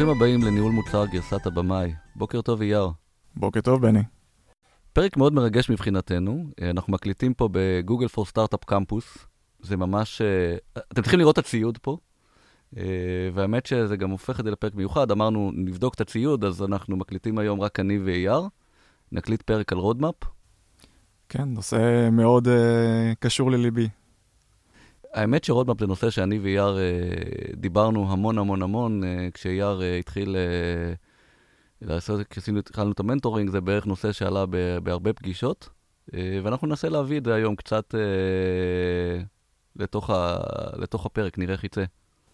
ברוכים הבאים לניהול מוצר גרסת הבמאי. בוקר טוב אייר. בוקר טוב, בני. פרק מאוד מרגש מבחינתנו, אה, אנחנו מקליטים פה בגוגל for Startup Campus. זה ממש... אה, אתם צריכים לראות את הציוד פה, אה, והאמת שזה גם הופך את זה לפרק מיוחד. אמרנו, נבדוק את הציוד, אז אנחנו מקליטים היום רק אני ואייר. נקליט פרק על roadmap. כן, נושא מאוד uh, קשור לליבי. האמת ש roadmap זה נושא שאני ואייר uh, דיברנו המון המון המון, uh, כשאייר uh, התחיל uh, לעשות, כשהתחלנו את המנטורינג, זה בערך נושא שעלה ב, בהרבה פגישות, uh, ואנחנו ננסה להביא את זה היום קצת uh, לתוך, ה, לתוך הפרק, נראה איך יצא.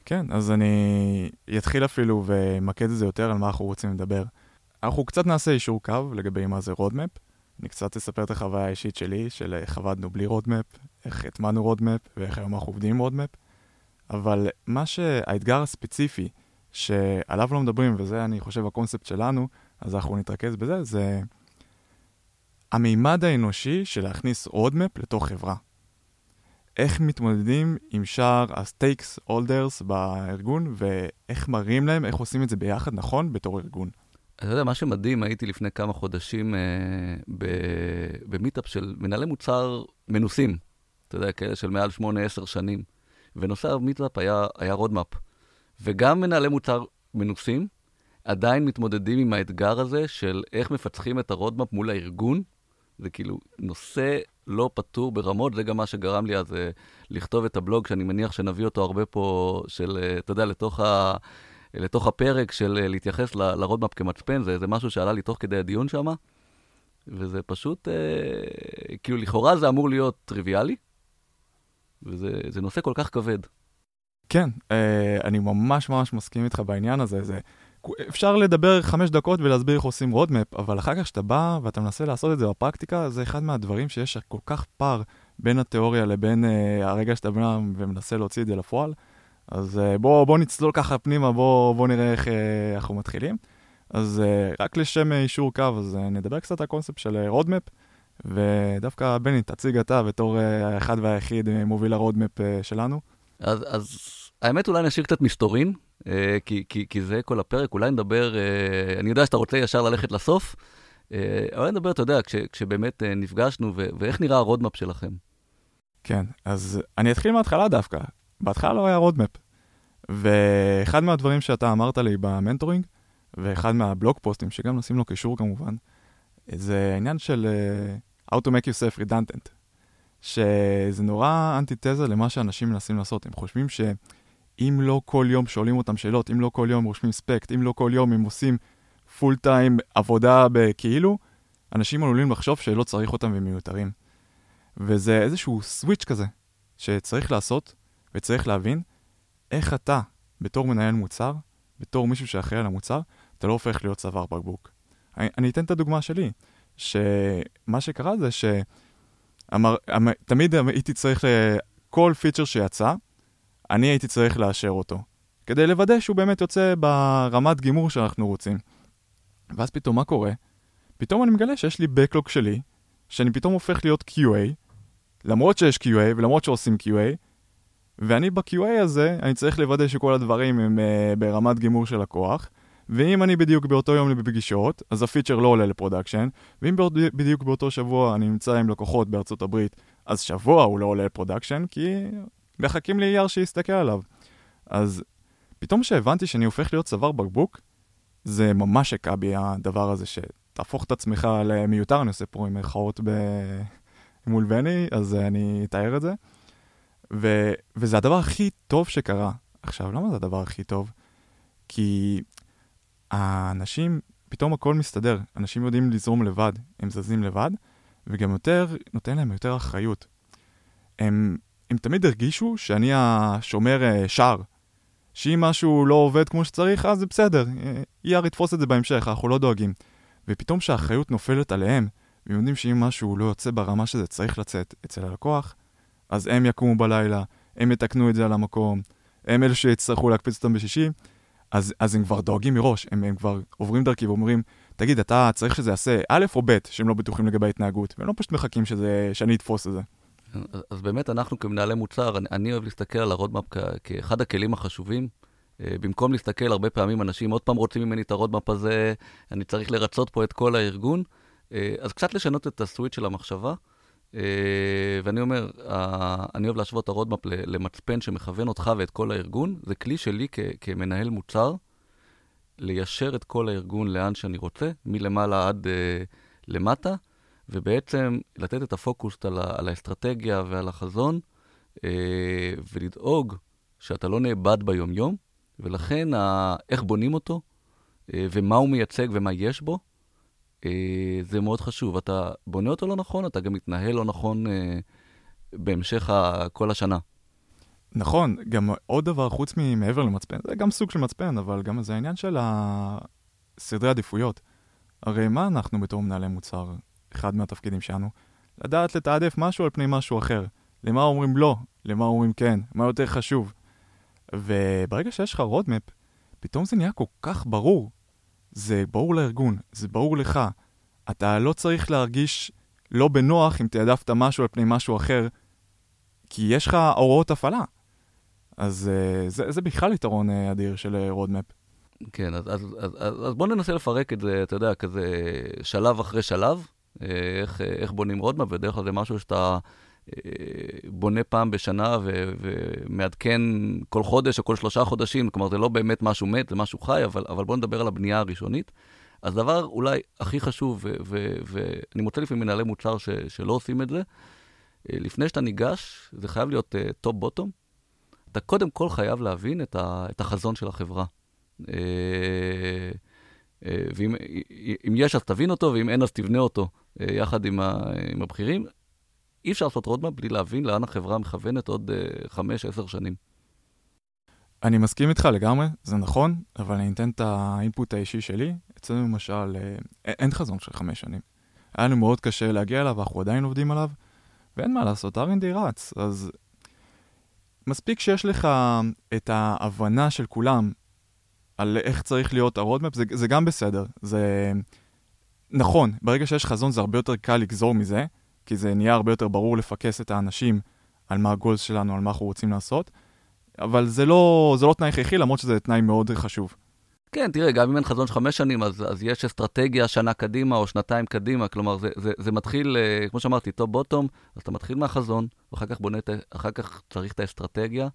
כן, אז אני אתחיל אפילו אמקד את זה יותר על מה אנחנו רוצים לדבר. אנחנו קצת נעשה אישור קו לגבי מה זה roadmap. אני קצת אספר את החוויה האישית שלי, של איך עבדנו בלי roadmap, איך הטמענו roadmap ואיך היום אנחנו עובדים עם roadmap. אבל מה שהאתגר הספציפי שעליו לא מדברים, וזה אני חושב הקונספט שלנו, אז אנחנו נתרכז בזה, זה המימד האנושי של להכניס roadmap לתוך חברה. איך מתמודדים עם שאר ה stakeholders בארגון, ואיך מראים להם איך עושים את זה ביחד נכון בתור ארגון. אתה יודע, מה שמדהים, הייתי לפני כמה חודשים אה, ב meetup של מנהלי מוצר מנוסים, אתה יודע, כאלה של מעל 8-10 שנים, ונושא ה meetup היה, היה roadmap. וגם מנהלי מוצר מנוסים עדיין מתמודדים עם האתגר הזה של איך מפצחים את ה roadmap מול הארגון. זה כאילו נושא לא פתור ברמות, זה גם מה שגרם לי אז אה, לכתוב את הבלוג, שאני מניח שנביא אותו הרבה פה, של, אה, אתה יודע, לתוך ה... לתוך הפרק של אה, להתייחס ל roadmap כמצפן, זה, זה משהו שעלה לי תוך כדי הדיון שם, וזה פשוט, אה, כאילו לכאורה זה אמור להיות טריוויאלי, וזה נושא כל כך כבד. כן, אה, אני ממש ממש מסכים איתך בעניין הזה. זה, אפשר לדבר חמש דקות ולהסביר איך עושים roadmap, אבל אחר כך כשאתה בא ואתה מנסה לעשות את זה בפרקטיקה, זה אחד מהדברים שיש כל כך פער בין התיאוריה לבין אה, הרגע שאתה בא ומנסה להוציא את זה לפועל. אז אה, בואו בוא נצלול ככה פנימה, בואו בוא נראה איך אה, אנחנו מתחילים. אז אה, רק לשם אישור קו, אז נדבר קצת על הקונספט של roadmap, ודווקא בני, תציג אתה בתור האחד והיחיד מוביל ה roadmap שלנו. אז, אז האמת אולי נשאיר קצת מסתורין, כי, כי, כי זה כל הפרק, אולי נדבר, אני יודע שאתה רוצה ישר ללכת לסוף, אבל נדבר, אתה יודע, כש, כשבאמת נפגשנו, ו, ואיך נראה ה roadmap שלכם. כן, אז אני אתחיל מההתחלה דווקא. בהתחלה לא היה roadmap. ואחד מהדברים שאתה אמרת לי במנטורינג, ואחד מהבלוג פוסטים, שגם נשים לו קישור כמובן, זה העניין של uh, How to make yourself redundant. שזה נורא אנטיתזה למה שאנשים מנסים לעשות. הם חושבים שאם לא כל יום שואלים אותם שאלות, אם לא כל יום רושמים ספק, אם לא כל יום הם עושים full time עבודה בכאילו, אנשים עלולים לחשוב שלא צריך אותם והם מיותרים. וזה איזשהו switch כזה שצריך לעשות, וצריך להבין איך אתה, בתור מנהל מוצר, בתור מישהו שאחראי על המוצר, אתה לא הופך להיות צוואר בקבוק. אני, אני אתן את הדוגמה שלי, שמה שקרה זה שתמיד הייתי צריך, כל פיצ'ר שיצא, אני הייתי צריך לאשר אותו, כדי לוודא שהוא באמת יוצא ברמת גימור שאנחנו רוצים. ואז פתאום מה קורה? פתאום אני מגלה שיש לי Backlog שלי, שאני פתאום הופך להיות QA, למרות שיש QA ולמרות שעושים QA, ואני ב-QA הזה, אני צריך לוודא שכל הדברים הם uh, ברמת גימור של לקוח, ואם אני בדיוק באותו יום בפגישות, אז ה feature לא עולה ל production, ואם בדיוק באותו שבוע אני נמצא עם לקוחות בארצות הברית, אז שבוע הוא לא עולה ל production, כי מחכים לאייר שיסתכל עליו. אז פתאום כשהבנתי שאני הופך להיות צוואר בקבוק, זה ממש הכה בי הדבר הזה שתהפוך את עצמך למיותר, אני עושה פה עם מירכאות ב... מול בני, אז אני אתאר את זה. ו, וזה הדבר הכי טוב שקרה. עכשיו, למה זה הדבר הכי טוב? כי האנשים, פתאום הכל מסתדר. אנשים יודעים לזרום לבד, הם זזים לבד, וגם יותר, נותן להם יותר אחריות. הם, הם תמיד הרגישו שאני השומר uh, שער. שאם משהו לא עובד כמו שצריך, אז זה בסדר, ER אה, יתפוס את זה בהמשך, אנחנו לא דואגים. ופתאום שהאחריות נופלת עליהם, והם יודעים שאם משהו לא יוצא ברמה שזה צריך לצאת אצל הלקוח, אז הם יקומו בלילה, הם יתקנו את זה על המקום, הם אלו שיצטרכו להקפיץ אותם בשישי, אז, אז הם כבר דואגים מראש, הם, הם כבר עוברים דרכי ואומרים, תגיד, אתה צריך שזה יעשה א' או ב', שהם לא בטוחים לגבי ההתנהגות, והם לא פשוט מחכים שזה, שאני אתפוס את זה. אז באמת אנחנו כמנהלי מוצר, אני, אני אוהב להסתכל על ה roadmap כאחד הכלים החשובים אה, במקום להסתכל, הרבה פעמים אנשים עוד פעם רוצים ממני את ה roadmap הזה, אני צריך לרצות פה את כל הארגון. אה, אז קצת לשנות את ה switch של המחשבה. ואני אומר, אני אוהב להשוות את ה roadmap למצפן שמכוון אותך ואת כל הארגון. זה כלי שלי כמנהל מוצר, ליישר את כל הארגון לאן שאני רוצה, מלמעלה עד למטה, ובעצם לתת את הפוקוס על, על האסטרטגיה ועל החזון, ולדאוג שאתה לא נאבד ביומיום, ולכן. איך בונים אותו, אה, ומה הוא מייצג ומה יש בו, אה, זה מאוד חשוב. אתה בונה אותו לא נכון, אתה גם מתנהל לא נכון אה, בהמשך כל השנה. נכון, גם עוד דבר חוץ ממעבר למצפן, זה גם סוג של מצפן, אבל גם זה העניין של סדרי עדיפויות. הרי מה אנחנו בתור מנהלי מוצר, אחד מהתפקידים שלנו? לדעת לתעדף משהו על פני משהו אחר. למה אומרים לא, למה אומרים כן, מה יותר חשוב. וברגע שיש לך roadmap, פתאום זה נהיה כל כך ברור. זה ברור לארגון, זה ברור לך. אתה לא צריך להרגיש לא בנוח אם תעדפת משהו על פני משהו אחר, כי יש לך הוראות הפעלה. אז uh, זה, זה בכלל יתרון uh, אדיר של roadmap. כן, אז, אז, אז, אז, אז בוא ננסה לפרק את זה, אתה יודע, כזה שלב אחרי שלב, אה, איך, איך בונים roadmap, בדרך כלל זה משהו שאתה בונה פעם בשנה ו- ומעדכן כל חודש או כל שלושה חודשים, כלומר זה לא באמת משהו מת, זה משהו חי, אבל, אבל בואו נדבר על הבנייה הראשונית. אז דבר אולי הכי חשוב, ואני מוצא לפעמים מנהלי מוצר ש- שלא עושים את זה, אה, לפני שאתה ניגש, זה חייב להיות top uh, bottom. אתה קודם כל חייב להבין את, ה- את החזון של החברה. Uh, uh, ואם יש, אז תבין אותו, ואם אין, אז תבנה אותו יחד עם, ה- עם הבכירים. אי אפשר לעשות roadmap בלי להבין לאן החברה מכוונת עוד uh, חמש, עשר שנים. אני מסכים איתך לגמרי, זה נכון, אבל אני אתן את ה input האישי שלי. אצלנו למשל, אה, אין חזון של חמש שנים. היה לנו מאוד קשה להגיע אליו, אנחנו עדיין עובדים עליו, ואין מה לעשות, R&D רץ. אז מספיק שיש לך את ההבנה של כולם על איך צריך להיות ה roadmap, זה, זה גם בסדר. זה נכון, ברגע שיש חזון זה הרבה יותר קל לגזור מזה, כי זה נהיה הרבה יותר ברור לפקס את האנשים על מה ה goals שלנו, על מה אנחנו רוצים לעשות, אבל זה לא, זה לא תנאי הכרחי, למרות שזה תנאי מאוד חשוב. כן, תראה, גם אם אין חזון של חמש שנים, אז, אז יש אסטרטגיה שנה קדימה או שנתיים קדימה, כלומר, זה, זה, זה מתחיל, אה, כמו שאמרתי, top bottom, אז אתה מתחיל מהחזון, ואחר כך בונה, אחר כך צריך את האסטרטגיה.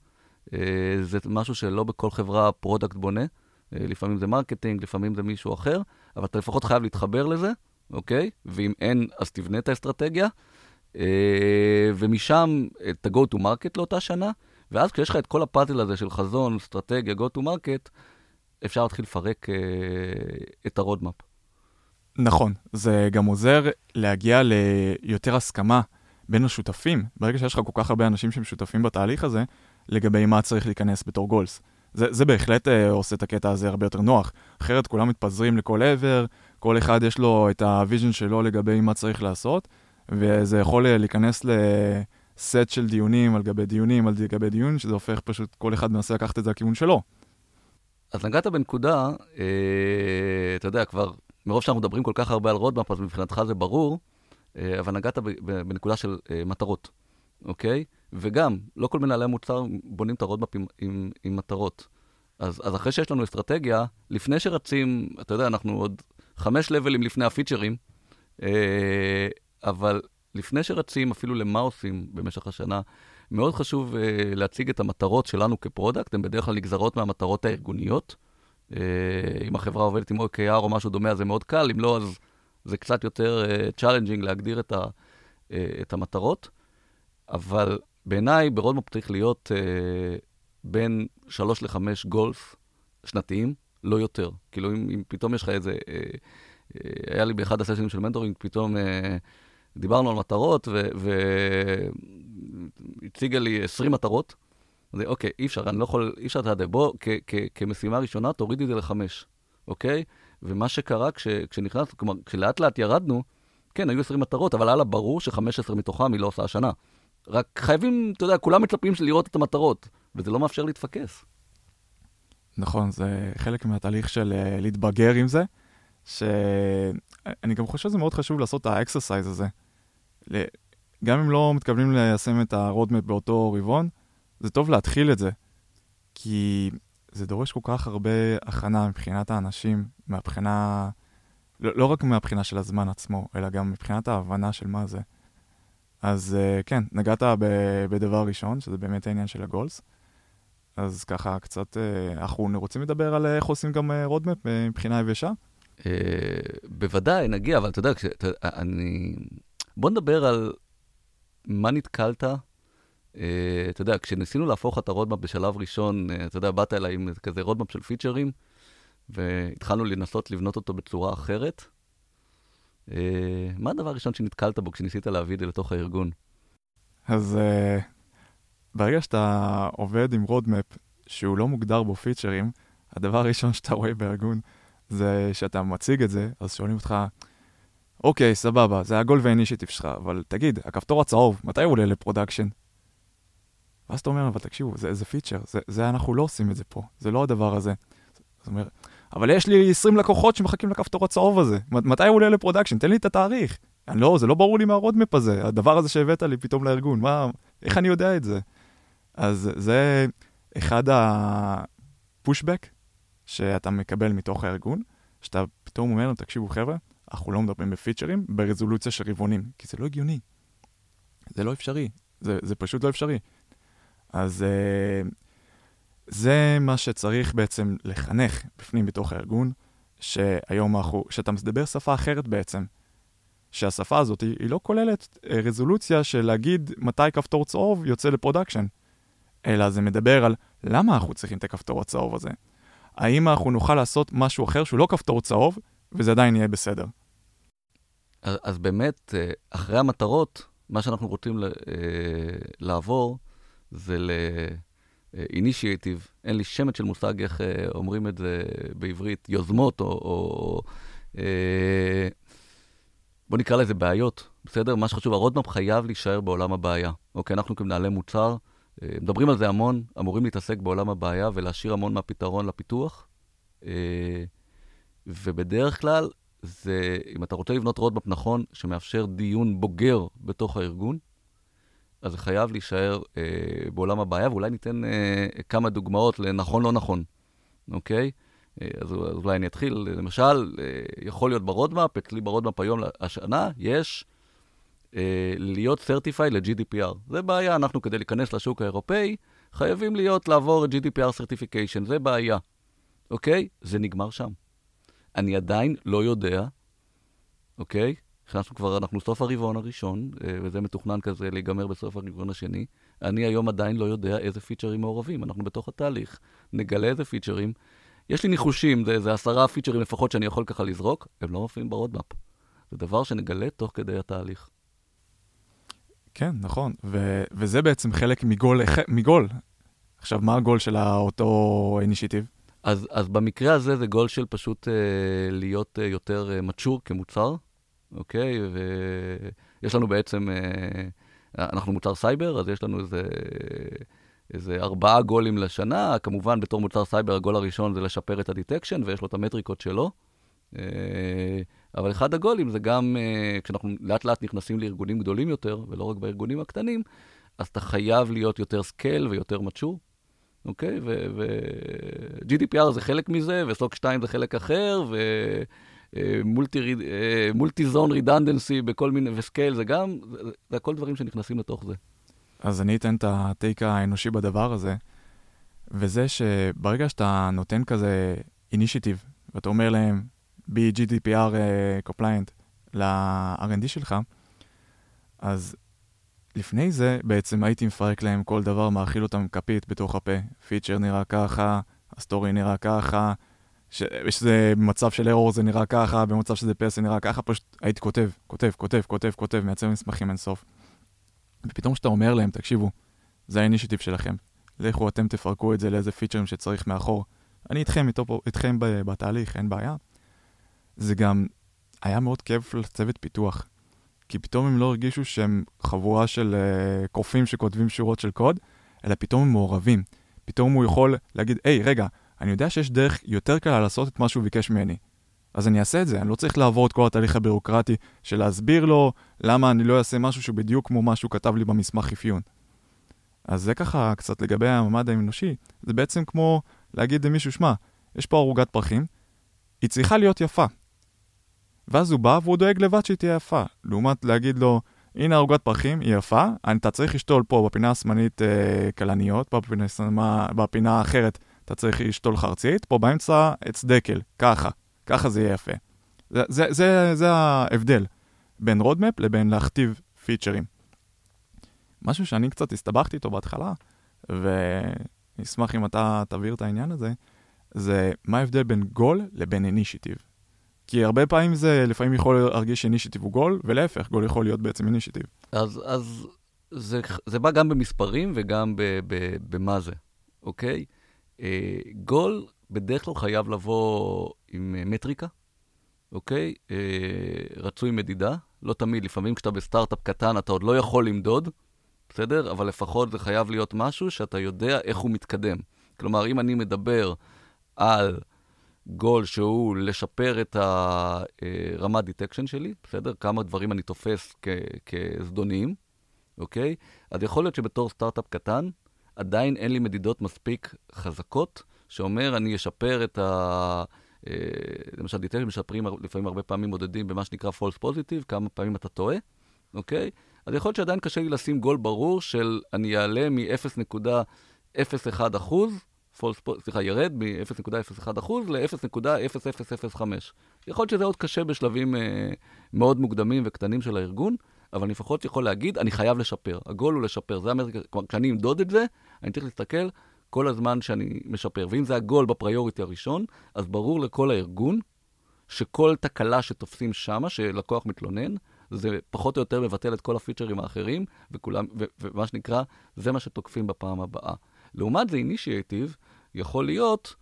אה, זה משהו שלא בכל חברה product בונה, אה, לפעמים זה marketing, לפעמים זה מישהו אחר, אבל אתה לפחות חייב להתחבר לזה, אוקיי? ואם אין, אז תבנה את האסטרטגיה, אה, ומשם את ה go to market לאותה שנה, ואז כשיש לך את כל הפאזל הזה של חזון, אסטרטגיה, go to market, אפשר להתחיל לפרק אה, את ה roadmap. נכון, זה גם עוזר להגיע ליותר הסכמה בין השותפים. ברגע שיש לך כל כך הרבה אנשים שהם שותפים בתהליך הזה, לגבי מה צריך להיכנס בתור goals. זה, זה בהחלט uh, עושה את הקטע הזה הרבה יותר נוח. אחרת כולם מתפזרים לכל עבר, כל אחד יש לו את ה vision שלו לגבי מה צריך לעשות, וזה יכול להיכנס לסט של דיונים על גבי דיונים על גבי דיון, שזה הופך פשוט, כל אחד מנסה לקחת את זה לכיוון שלו. אז נגעת בנקודה, אה, אתה יודע, כבר מרוב שאנחנו מדברים כל כך הרבה על roadmap, אז מבחינתך זה ברור, אה, אבל נגעת בנקודה של אה, מטרות, אוקיי? וגם, לא כל מנהלי המוצר בונים את ה roadmap עם, עם, עם מטרות. אז, אז אחרי שיש לנו אסטרטגיה, לפני שרצים, אתה יודע, אנחנו עוד חמש לבלים לפני הפיצ'רים, אה, אבל לפני שרצים אפילו למה עושים במשך השנה, מאוד חשוב אה, להציג את המטרות שלנו כ product, הן בדרך כלל נגזרות מהמטרות הארגוניות. אה, אם החברה עובדת עם OKR או משהו דומה, זה מאוד קל, אם לא, אז זה קצת יותר challenging להגדיר את, ה, את המטרות. אבל בעיניי, ב roadmap צריך להיות בין 3 ל-5 goals שנתיים, לא יותר. כאילו, אם, אם פתאום יש לך איזה... אה, אה, היה לי באחד הסשנים של mentoring, פתאום אה, דיברנו על מטרות, והציגה לי 20 מטרות. אז אוקיי, אי אפשר, אני לא יכול, אי אפשר, יודע, בוא, כמשימה ראשונה, תורידי את זה לחמש, אוקיי? ומה שקרה כש, כשנכנס, כלומר, כשלאט לאט ירדנו, כן, היו 20 מטרות, אבל לה ברור ש-15 מתוכם היא לא עושה השנה. רק חייבים, אתה יודע, כולם מצפים לראות את המטרות, וזה לא מאפשר להתפקס. נכון, זה חלק מהתהליך של uh, להתבגר עם זה, שאני גם חושב שזה מאוד חשוב לעשות את ה exercise הזה. גם אם לא מתכוונים ליישם את ה roadmap באותו רבעון, זה טוב להתחיל את זה. כי זה דורש כל כך הרבה הכנה מבחינת האנשים, מהבחינה, לא, לא רק מהבחינה של הזמן עצמו, אלא גם מבחינת ההבנה של מה זה. אז uh, כן, נגעת בדבר ראשון, שזה באמת העניין של ה goals. אז ככה קצת, uh, אנחנו רוצים לדבר על איך עושים גם roadmap uh, מבחינה יבשה? בוודאי, נגיע, אבל אתה יודע, אני... בוא נדבר על מה נתקלת אה, אתה יודע, כשניסינו להפוך את ה roadmap בשלב ראשון, אה, אתה יודע, באת אליי עם כזה roadmap של פיצ'רים, והתחלנו לנסות לבנות אותו בצורה אחרת. אה, מה הדבר הראשון שנתקלת בו כשניסית להביא את זה לתוך הארגון? אז ברגע שאתה עובד עם roadmap שהוא לא מוגדר בו פיצ'רים, הדבר הראשון שאתה רואה בארגון זה שאתה מציג את זה, אז שואלים אותך, אוקיי, סבבה, זה ה goal וה initiative שלך, אבל תגיד, הכפתור הצהוב, מתי הוא עולה ל production? ואז אתה אומר, אבל תקשיבו, זה, זה פיצ'ר, זה, זה אנחנו לא עושים את זה פה, זה לא הדבר הזה. זאת אומרת, אבל יש לי 20 לקוחות שמחכים לכפתור הצהוב הזה, מתי הוא עולה ל production? תן לי את התאריך. אני לא, זה לא ברור לי מהרודמפ הזה, הדבר הזה שהבאת לי פתאום לארגון, מה, איך אני יודע את זה? אז זה אחד הפושבק שאתה מקבל מתוך הארגון, שאתה פתאום אומר לו, תקשיבו חבר'ה, אנחנו לא מדברים בפיצ'רים ברזולוציה של רבעונים, כי זה לא הגיוני. זה לא אפשרי, זה, זה פשוט לא אפשרי. אז uh, זה מה שצריך בעצם לחנך בפנים בתוך הארגון, שהיום אנחנו, שאתה מדבר שפה אחרת בעצם. שהשפה הזאת היא, היא לא כוללת אה, רזולוציה של להגיד מתי כפתור צהוב יוצא ל-production, אלא זה מדבר על למה אנחנו צריכים את הכפתור הצהוב הזה. האם אנחנו נוכל לעשות משהו אחר שהוא לא כפתור צהוב, וזה עדיין יהיה בסדר. אז, אז באמת, אה, אחרי המטרות, מה שאנחנו רוצים לעבור, זה ל-initiative, אין לי שמץ של מושג איך אה, אומרים את זה בעברית, יוזמות או... או אה, בוא נקרא לזה בעיות, בסדר? מה שחשוב, ה-roadmap חייב להישאר בעולם הבעיה. אוקיי, אנחנו כמנהלי מוצר, אה, מדברים על זה המון, אמורים להתעסק בעולם הבעיה ולהשאיר המון מהפתרון לפיתוח. ובדרך כלל, זה, אם אתה רוצה לבנות roadmap נכון, שמאפשר דיון בוגר בתוך הארגון, אז זה חייב להישאר אה, בעולם הבעיה, ואולי ניתן אה, כמה דוגמאות לנכון, לא נכון, אוקיי? אה, אז, אז אולי אני אתחיל, למשל, אה, יכול להיות ב-roadmap, אצלי ב-roadmap היום, השנה, יש אה, להיות certified ל-GDPR. זה בעיה, אנחנו כדי להיכנס לשוק האירופאי, חייבים להיות, לעבור GDPR certification, זה בעיה, אוקיי? זה נגמר שם. אני עדיין לא יודע, אוקיי? נכנסנו כבר, אנחנו סוף הרבעון הראשון, אה, וזה מתוכנן כזה להיגמר בסוף הרבעון השני. אני היום עדיין לא יודע איזה פיצ'רים מעורבים, אנחנו בתוך התהליך, נגלה איזה פיצ'רים. יש לי ניחושים, זה, זה עשרה פיצ'רים לפחות שאני יכול ככה לזרוק, הם לא מופיעים ב-roadmap. זה דבר שנגלה תוך כדי התהליך. כן, נכון, ו- וזה בעצם חלק מ-goal, מ-goal. עכשיו, מה ה-goal של אותו initiative? אז, אז במקרה הזה זה גול של פשוט אה, להיות אה, יותר אה, mature כמוצר, אוקיי? ויש לנו בעצם, אה, אנחנו מוצר סייבר, אז יש לנו איזה, איזה ארבעה גולים לשנה. כמובן, בתור מוצר סייבר, ה-goal הראשון זה לשפר את ה-detection, ויש לו את המטריקות שלו. אה, אבל אחד הגולים זה גם, אה, כשאנחנו לאט לאט נכנסים לארגונים גדולים יותר, ולא רק בארגונים הקטנים, אז אתה חייב להיות יותר scale ויותר mature. אוקיי? ו-GDPR זה חלק מזה, ו-SOC 2 זה חלק אחר, ו... multi-zone redundancy בכל מיני, ו-scale זה גם, זה, זה הכל דברים שנכנסים לתוך זה. אז אני אתן את ה-take האנושי בדבר הזה, וזה שברגע שאתה נותן כזה initiative, ואתה אומר להם, be GDPR uh, compliant ל-R&D שלך, אז לפני זה בעצם הייתי מפרק להם כל דבר, מאכיל אותם כפית בתוך הפה. פיצ'ר נראה ככה, ה-story נראה ככה, שזה מצב של ארור זה נראה ככה, במצב שזה פרס זה נראה ככה, פשוט הייתי כותב, כותב, כותב, כותב, כותב, מייצר מסמכים אינסוף. ופתאום כשאתה אומר להם, תקשיבו, זה האינישיטיב שלכם, לכו אתם תפרקו את זה לאיזה פיצ'רים שצריך מאחור. אני איתכם, איתו, איתכם בתהליך, אין בעיה. זה גם היה מאוד כיף לצוות פיתוח, כי פתאום הם לא הרגישו שהם חבורה של uh, קופים שכותבים שורות של קוד, אלא פתאום הם מעורבים. פתאום הוא יכול להגיד, היי, רגע, אני יודע שיש דרך יותר קלה לעשות את מה שהוא ביקש ממני. אז אני אעשה את זה, אני לא צריך לעבור את כל התהליך הבירוקרטי של להסביר לו למה אני לא אעשה משהו שהוא בדיוק כמו מה שהוא כתב לי במסמך אפיון. אז זה ככה קצת לגבי הממד האנושי, זה בעצם כמו להגיד למישהו, שמע, יש פה ערוגת פרחים, היא צריכה להיות יפה. ואז הוא בא והוא דואג לבד שהיא תהיה יפה. לעומת להגיד לו, הנה ערוגת פרחים, היא יפה, אתה צריך לשתול פה בפינה השמאלית אה, כלניות, בפינה, בפינה האחרת אתה צריך לשתול חרצית, פה באמצע עץ דקל, ככה, ככה זה יהיה יפה. זה, זה, זה, זה ההבדל בין roadmap לבין להכתיב פיצ'רים. משהו שאני קצת הסתבכתי איתו בהתחלה, ואשמח אם אתה תעביר את העניין הזה, זה מה ההבדל בין גול לבין אינישיטיב. כי הרבה פעמים זה, לפעמים יכול להרגיש אינישיטיב הוא גול, ולהפך, גול יכול להיות בעצם אינישיטיב. אז, אז זה, זה בא גם במספרים וגם במה זה, אוקיי? אה, גול בדרך כלל חייב לבוא עם אה, מטריקה, אוקיי? אה, רצוי מדידה, לא תמיד, לפעמים כשאתה בסטארט-אפ קטן אתה עוד לא יכול למדוד, בסדר? אבל לפחות זה חייב להיות משהו שאתה יודע איך הוא מתקדם. כלומר, אם אני מדבר על גול שהוא לשפר את הרמת detection שלי, בסדר? כמה דברים אני תופס כזדוניים, אוקיי? אז יכול להיות שבתור סטארט-אפ קטן, עדיין אין לי מדידות מספיק חזקות, שאומר אני אשפר את ה... אה, למשל, detection משפרים לפעמים הרבה פעמים מודדים במה שנקרא false positive, כמה פעמים אתה טועה, אוקיי? אז יכול להיות שעדיין קשה לי לשים גול ברור של אני אעלה מ-0.01 אחוז, סליחה, ירד מ-0.01 אחוז ל-0.0005. יכול להיות שזה עוד קשה בשלבים אה, מאוד מוקדמים וקטנים של הארגון, אבל אני לפחות יכול להגיד, אני חייב לשפר. הגול הוא לשפר, זה אמריקה, כלומר, כשאני אמדוד את זה, אני צריך להסתכל כל הזמן שאני משפר. ואם זה הגול בפריוריטי הראשון, אז ברור לכל הארגון שכל תקלה שתופסים שמה, שלקוח מתלונן, זה פחות או יותר מבטל את כל הפיצ'רים האחרים, וכולם, ומה שנקרא, זה מה שתוקפים בפעם הבאה. לעומת זה, אינישייטיב יכול להיות,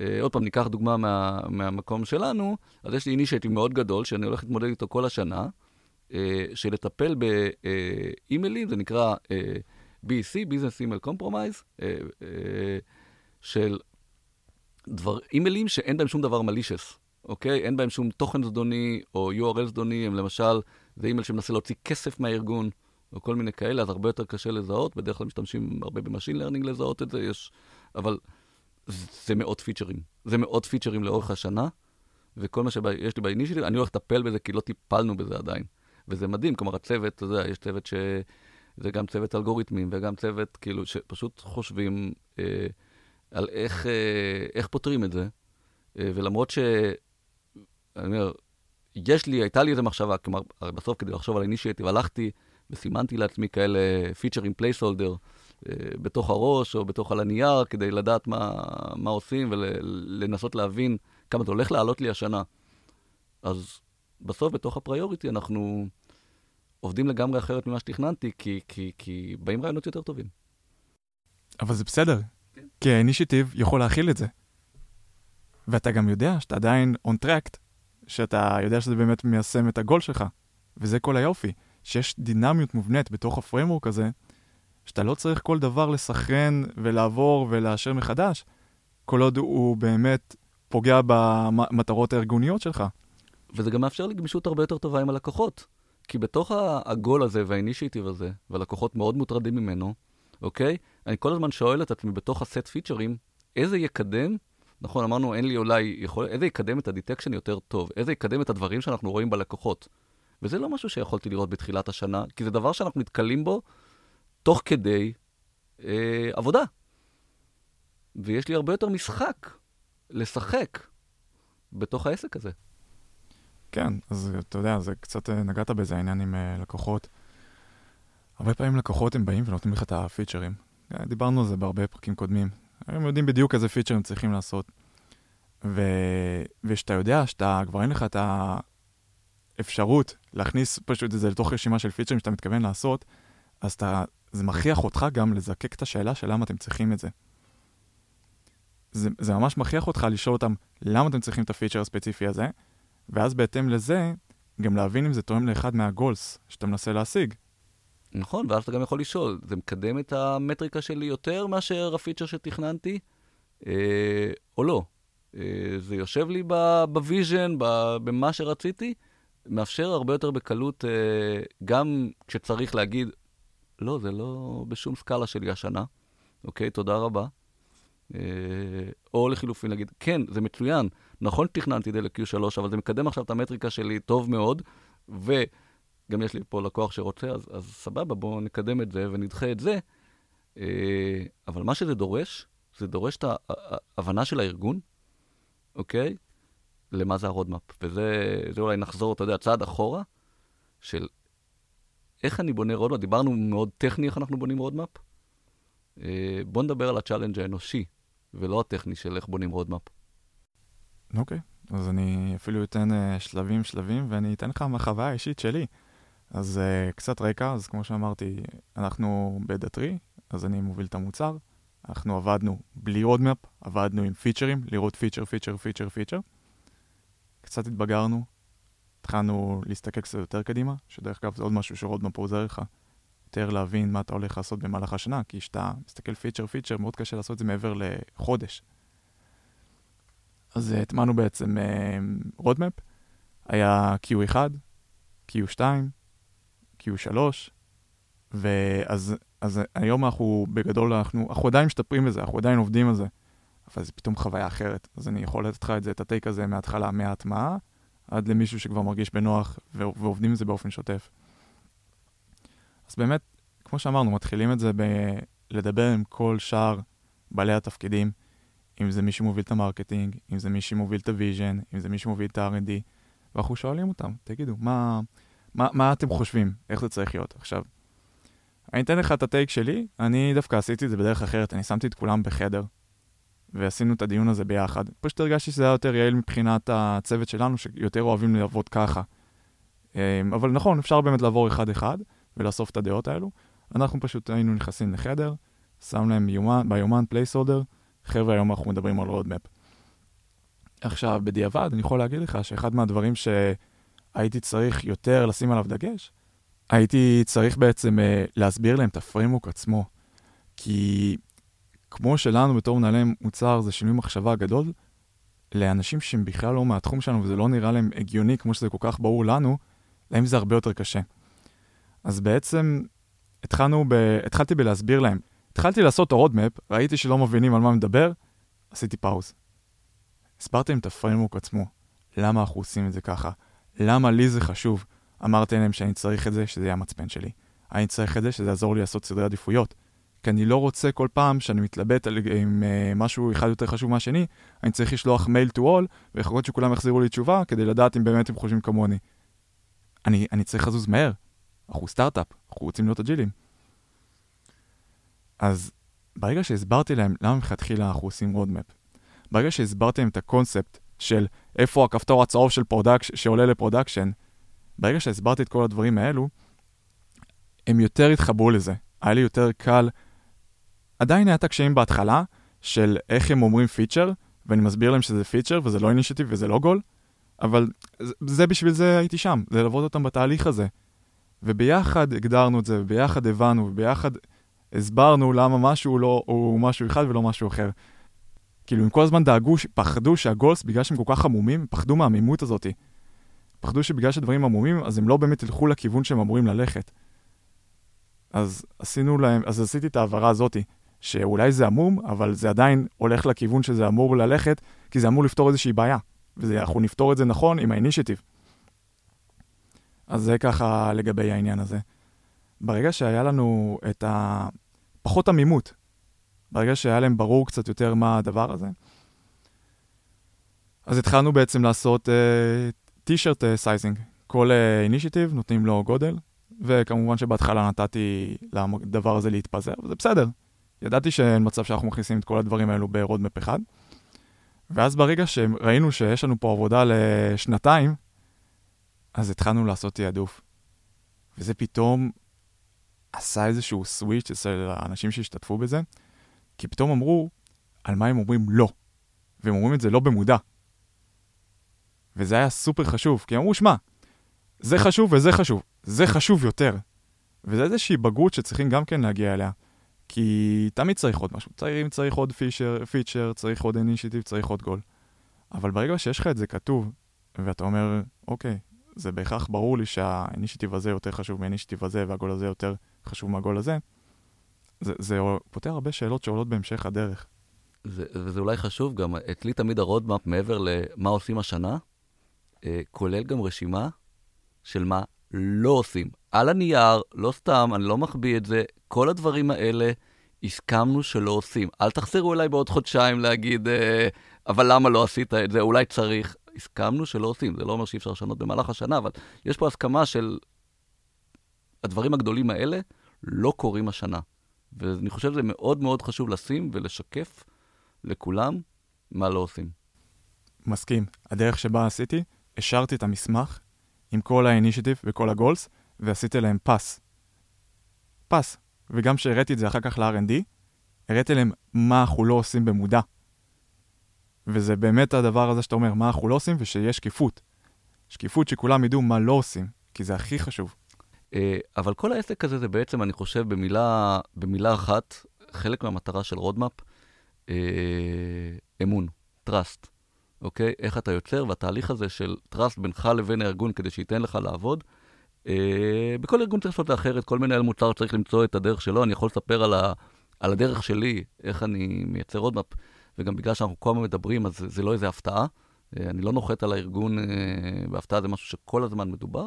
אה, עוד פעם, ניקח דוגמה מה, מהמקום שלנו, אז יש לי אינישייטיב מאוד גדול, שאני הולך להתמודד איתו כל השנה, אה, של לטפל באימיילים, זה נקרא אה, BEC, Business Email Compromise, אה, אה, של דבר, אימיילים שאין בהם שום דבר מלישס, אוקיי? אין בהם שום תוכן זדוני או URL זדוני, הם למשל, זה אימייל שמנסה להוציא כסף מהארגון, או כל מיני כאלה, אז הרבה יותר קשה לזהות, בדרך כלל משתמשים הרבה ב-machine learning לזהות את זה, יש... אבל זה מאות פיצ'רים. זה מאות פיצ'רים לאורך השנה, וכל מה שיש לי ב-initiative, אני הולך לטפל בזה, כי לא טיפלנו בזה עדיין. וזה מדהים, כלומר, הצוות, אתה יודע, יש צוות ש... זה גם צוות אלגוריתמים, וגם צוות, כאילו, שפשוט חושבים אה, על איך, אה, איך פותרים את זה. אה, ולמרות ש... אני אומר, יש לי, הייתה לי איזו מחשבה, כלומר, בסוף כדי לחשוב על initiative, הלכתי וסימנתי לעצמי כאלה פיצ'רים placeholder בתוך הראש או בתוך על הנייר, כדי לדעת מה, מה עושים ולנסות להבין כמה זה הולך לעלות לי השנה. אז בסוף, בתוך ה-priority, אנחנו עובדים לגמרי אחרת ממה שתכננתי, כי, כי, כי באים רעיונות יותר טובים. אבל זה בסדר, כן. כי ה-initiative יכול להכיל את זה. ואתה גם יודע שאתה עדיין on track, שאתה יודע שזה באמת מיישם את ה-goal שלך. וזה כל היופי, שיש דינמיות מובנית בתוך ה-framework הזה, שאתה לא צריך כל דבר לסנכרן ולעבור ולאשר מחדש, כל עוד הוא באמת פוגע במטרות הארגוניות שלך. וזה גם מאפשר לי גמישות הרבה יותר טובה עם הלקוחות. כי בתוך ה-goal הזה וה-initiative הזה, והלקוחות מאוד מוטרדים ממנו, אוקיי? אני כל הזמן שואל את עצמי בתוך הסט פיצ'רים, איזה יקדם, נכון, אמרנו, אין לי אולי יכול, איזה יקדם את ה-detection יותר טוב, איזה יקדם את הדברים שאנחנו רואים בלקוחות. וזה לא משהו שיכולתי לראות בתחילת השנה, כי זה דבר שאנחנו נתקלים בו תוך כדי אה, עבודה. ויש לי הרבה יותר משחק לשחק בתוך העסק הזה. כן, אז אתה יודע, זה קצת אה, נגעת בזה, העניין עם uh, לקוחות. הרבה פעמים לקוחות הם באים ונותנים לך את הפיצ'רים. אה, דיברנו על זה בהרבה פרקים קודמים. הם יודעים בדיוק איזה פיצ'רים צריכים לעשות. ו... ושאתה יודע שאתה, כבר אין לך את האפשרות להכניס פשוט את זה לתוך רשימה של פיצ'רים שאתה מתכוון לעשות, אז אתה, זה מכריח אותך גם לזקק את השאלה של למה אתם צריכים את זה. זה, זה ממש מכריח אותך לשאול אותם למה אתם צריכים את הפיצ'ר הספציפי הזה, ואז בהתאם לזה, גם להבין אם זה תואם לאחד מה goals שאתה מנסה להשיג. נכון, ואז אתה גם יכול לשאול, זה מקדם את המטריקה שלי יותר מאשר הפיצ'ר שתכננתי, אה, או לא? אה, זה יושב לי ב vision, במה שרציתי, מאפשר הרבה יותר בקלות, אה, גם כשצריך להגיד, לא, זה לא בשום סקאלה שלי השנה, אוקיי, תודה רבה. אה, או לחילופין להגיד, כן, זה מצוין, נכון תכננתי את זה ל-Q3, אבל זה מקדם עכשיו את המטריקה שלי טוב מאוד, וגם יש לי פה לקוח שרוצה, אז, אז סבבה, בואו נקדם את זה ונדחה את זה. אה, אבל מה שזה דורש, זה דורש את ההבנה של הארגון, אוקיי? למה זה הרודמאפ. וזה אולי נחזור, אתה יודע, צעד אחורה, של איך אני בונה roadmap. דיברנו מאוד טכני איך אנחנו בונים roadmap. אה, בוא נדבר על ה challenge האנושי, ולא הטכני של איך בונים רודמאפ. אוקיי, אוקיי. אז אני אפילו אתן אה, שלבים שלבים, ואני אתן לך מהחוויה האישית שלי. אז אה, קצת רקע, אז כמו שאמרתי, אנחנו בדאטרי, אז אני מוביל את המוצר. אנחנו עבדנו בלי roadmap, עבדנו עם פיצ'רים, לראות פיצ'ר, פיצ'ר, פיצ'ר, פיצ'ר. קצת התבגרנו, התחלנו להסתכל קצת יותר קדימה, שדרך אגב זה עוד משהו ש roadmap עוזר לך, יותר להבין מה אתה הולך לעשות במהלך השנה, כי כשאתה מסתכל פיצ'ר פיצ'ר, מאוד קשה לעשות את זה מעבר לחודש. אז הטמענו בעצם roadmap, אה, היה Q1, Q2, Q3, ואז אז היום אנחנו, בגדול, אנחנו, אנחנו עדיין משתפרים בזה, אנחנו עדיין עובדים על זה, זה פתאום חוויה אחרת. אז אני יכול לתת לך את זה, את ה take הזה מההתחלה, מההטמעה, עד למישהו שכבר מרגיש בנוח ועובדים עם זה באופן שוטף. אז באמת, כמו שאמרנו, מתחילים את זה ב- לדבר עם כל שאר בעלי התפקידים, אם זה מי שמוביל את ה marketing, אם זה מי שמוביל את ה vision, אם זה מי שמוביל את ה-R&D, ואנחנו שואלים אותם, תגידו, מה, מה, מה אתם חושבים? איך זה צריך להיות? עכשיו, אני אתן לך את ה take שלי, אני דווקא עשיתי את זה בדרך אחרת, אני שמתי את כולם בחדר, ועשינו את הדיון הזה ביחד. פשוט הרגשתי שזה היה יותר יעיל מבחינת הצוות שלנו, שיותר אוהבים לעבוד ככה. אמ, אבל נכון, אפשר באמת לעבור אחד-אחד ולאסוף את הדעות האלו. אנחנו פשוט היינו נכנסים לחדר, שם להם ביומן, ביומן placeholder, חבר'ה, היום אנחנו מדברים על roadmap. עכשיו, בדיעבד, אני יכול להגיד לך שאחד מהדברים שהייתי צריך יותר לשים עליו דגש, הייתי צריך בעצם אה, להסביר להם את ה framework עצמו. כי כמו שלנו בתור מנהלי מוצר זה שינוי מחשבה גדול, לאנשים שהם בכלל לא מהתחום שלנו וזה לא נראה להם הגיוני כמו שזה כל כך ברור לנו, להם זה הרבה יותר קשה. אז בעצם התחלנו ב... התחלתי בלהסביר להם. התחלתי לעשות את ה roadmap, ראיתי שלא מבינים על מה מדבר, עשיתי pause. הסברתי להם את ה framework עצמו, למה אנחנו עושים את זה ככה, למה לי זה חשוב. אמרתי להם שאני צריך את זה, שזה יהיה המצפן שלי. אני צריך את זה, שזה יעזור לי לעשות סדרי עדיפויות. כי אני לא רוצה כל פעם שאני מתלבט על, עם אה, משהו אחד יותר חשוב מהשני, אני צריך לשלוח מייל to all, ולחכות שכולם יחזירו לי תשובה, כדי לדעת אם באמת הם חושבים כמוני. אני, אני צריך לזוז מהר. אנחנו סטארט-אפ, אנחנו רוצים להיות אג'ילים. אז ברגע שהסברתי להם למה מלכתחילה אנחנו עושים roadmap, ברגע שהסברתי להם את הקונספט של איפה הכפתור הצהוב של product, שעולה ל production, ברגע שהסברתי את כל הדברים האלו, הם יותר התחברו לזה. היה לי יותר קל. עדיין היה את הקשיים בהתחלה, של איך הם אומרים פיצ'ר, ואני מסביר להם שזה פיצ'ר וזה לא אינישטיב וזה לא גול, אבל זה בשביל זה הייתי שם, ללוות אותם בתהליך הזה. וביחד הגדרנו את זה, וביחד הבנו, וביחד הסברנו למה משהו לא, הוא משהו אחד ולא משהו אחר. כאילו, הם כל הזמן דאגו, פחדו שהגולס, בגלל שהם כל כך עמומים, פחדו מהעמימות הזאתי. פחדו שבגלל שדברים עמומים, אז הם לא באמת ילכו לכיוון שהם אמורים ללכת. אז עשינו להם, אז עשיתי את ההעברה הזאתי, שאולי זה עמום, אבל זה עדיין הולך לכיוון שזה אמור ללכת, כי זה אמור לפתור איזושהי בעיה. ואנחנו נפתור את זה נכון עם האינישטיב. אז זה ככה לגבי העניין הזה. ברגע שהיה לנו את ה... פחות עמימות, ברגע שהיה להם ברור קצת יותר מה הדבר הזה, אז התחלנו בעצם לעשות T-shirt אה, sizing. כל initiative אה, נותנים לו גודל, וכמובן שבהתחלה נתתי לדבר הזה להתפזר, וזה בסדר. ידעתי שאין מצב שאנחנו מכניסים את כל הדברים האלו ב roadmap אחד. ואז ברגע שראינו שיש לנו פה עבודה לשנתיים, אז התחלנו לעשות תעדוף. וזה פתאום עשה איזשהו switch אצל האנשים שהשתתפו בזה, כי פתאום אמרו על מה הם אומרים לא. והם אומרים את זה לא במודע. וזה היה סופר חשוב, כי אמרו, שמע, זה חשוב וזה חשוב, זה חשוב יותר. וזה איזושהי בגרות שצריכים גם כן להגיע אליה. כי תמיד צריך עוד משהו. צריך, צריך עוד פיצ'ר, פיצ'ר, צריך עוד initiative, צריך עוד גול. אבל ברגע שיש לך את זה כתוב, ואתה אומר, אוקיי, זה בהכרח ברור לי שה initiative הזה יותר חשוב מה initiative הזה, והגול הזה יותר חשוב מהגול הזה, זה, זה פותר הרבה שאלות שעולות בהמשך הדרך. זה, וזה אולי חשוב גם, אצלי תמיד הרודמאפ מעבר למה עושים השנה, אה, כולל גם רשימה של מה לא עושים. על הנייר, לא סתם, אני לא מחביא את זה, כל הדברים האלה הסכמנו שלא עושים. אל תחזרו אליי בעוד חודשיים להגיד, אה, אבל למה לא עשית את זה, אולי צריך. הסכמנו שלא עושים, זה לא אומר שאי אפשר לשנות במהלך השנה, אבל יש פה הסכמה של הדברים הגדולים האלה לא קורים השנה. ואני חושב שזה מאוד מאוד חשוב לשים ולשקף לכולם מה לא עושים. מסכים. הדרך שבה עשיתי, השארתי את המסמך עם כל האינישיטיב וכל הגולס, ועשיתי להם פס. פס. וגם כשהראיתי את זה אחר כך ל-R&D, הראיתי להם מה אנחנו לא עושים במודע. וזה באמת הדבר הזה שאתה אומר, מה אנחנו לא עושים, ושיש שקיפות. שקיפות שכולם ידעו מה לא עושים, כי זה הכי חשוב. אה, אבל כל העסק הזה זה בעצם, אני חושב, במילה, במילה אחת, חלק מהמטרה של רודמאפ, אה, אמון, trust, אוקיי? איך אתה יוצר, והתהליך הזה של trust בינך לבין הארגון כדי שייתן לך לעבוד, אה, בכל ארגון צריך לעשות את אחרת, כל מנהל מוצר צריך למצוא את הדרך שלו, אני יכול לספר על, ה, על הדרך שלי, איך אני מייצר roadmap, וגם בגלל שאנחנו כל הזמן מדברים, אז זה, זה לא איזה הפתעה. אה, אני לא נוחת על הארגון אה, בהפתעה, זה משהו שכל הזמן מדובר.